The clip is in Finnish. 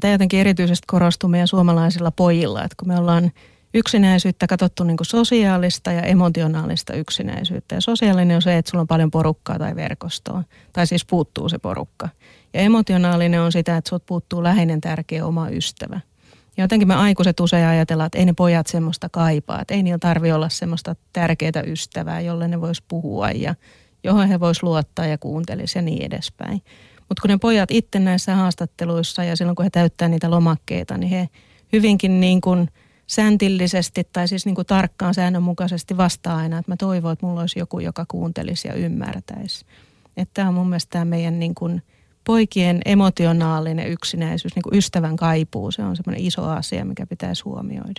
tämä jotenkin erityisesti korostuu meidän suomalaisilla pojilla, että kun me ollaan yksinäisyyttä katsottu niin sosiaalista ja emotionaalista yksinäisyyttä. Ja sosiaalinen on se, että sulla on paljon porukkaa tai verkostoa, tai siis puuttuu se porukka. Ja emotionaalinen on sitä, että sut puuttuu läheinen tärkeä oma ystävä. Ja jotenkin me aikuiset usein ajatellaan, että ei ne pojat semmoista kaipaa, että ei niillä tarvi olla semmoista tärkeää ystävää, jolle ne vois puhua ja johon he vois luottaa ja kuuntelisi ja niin edespäin. Mutta kun ne pojat itse näissä haastatteluissa ja silloin kun he täyttää niitä lomakkeita, niin he hyvinkin niin kuin sääntillisesti tai siis niin kuin tarkkaan säännönmukaisesti vastaa aina, että mä toivon, että mulla olisi joku, joka kuuntelisi ja ymmärtäisi. Että tämä on mun mielestä tämä meidän niin kuin poikien emotionaalinen yksinäisyys, niin kuin ystävän kaipuu, se on semmoinen iso asia, mikä pitäisi huomioida.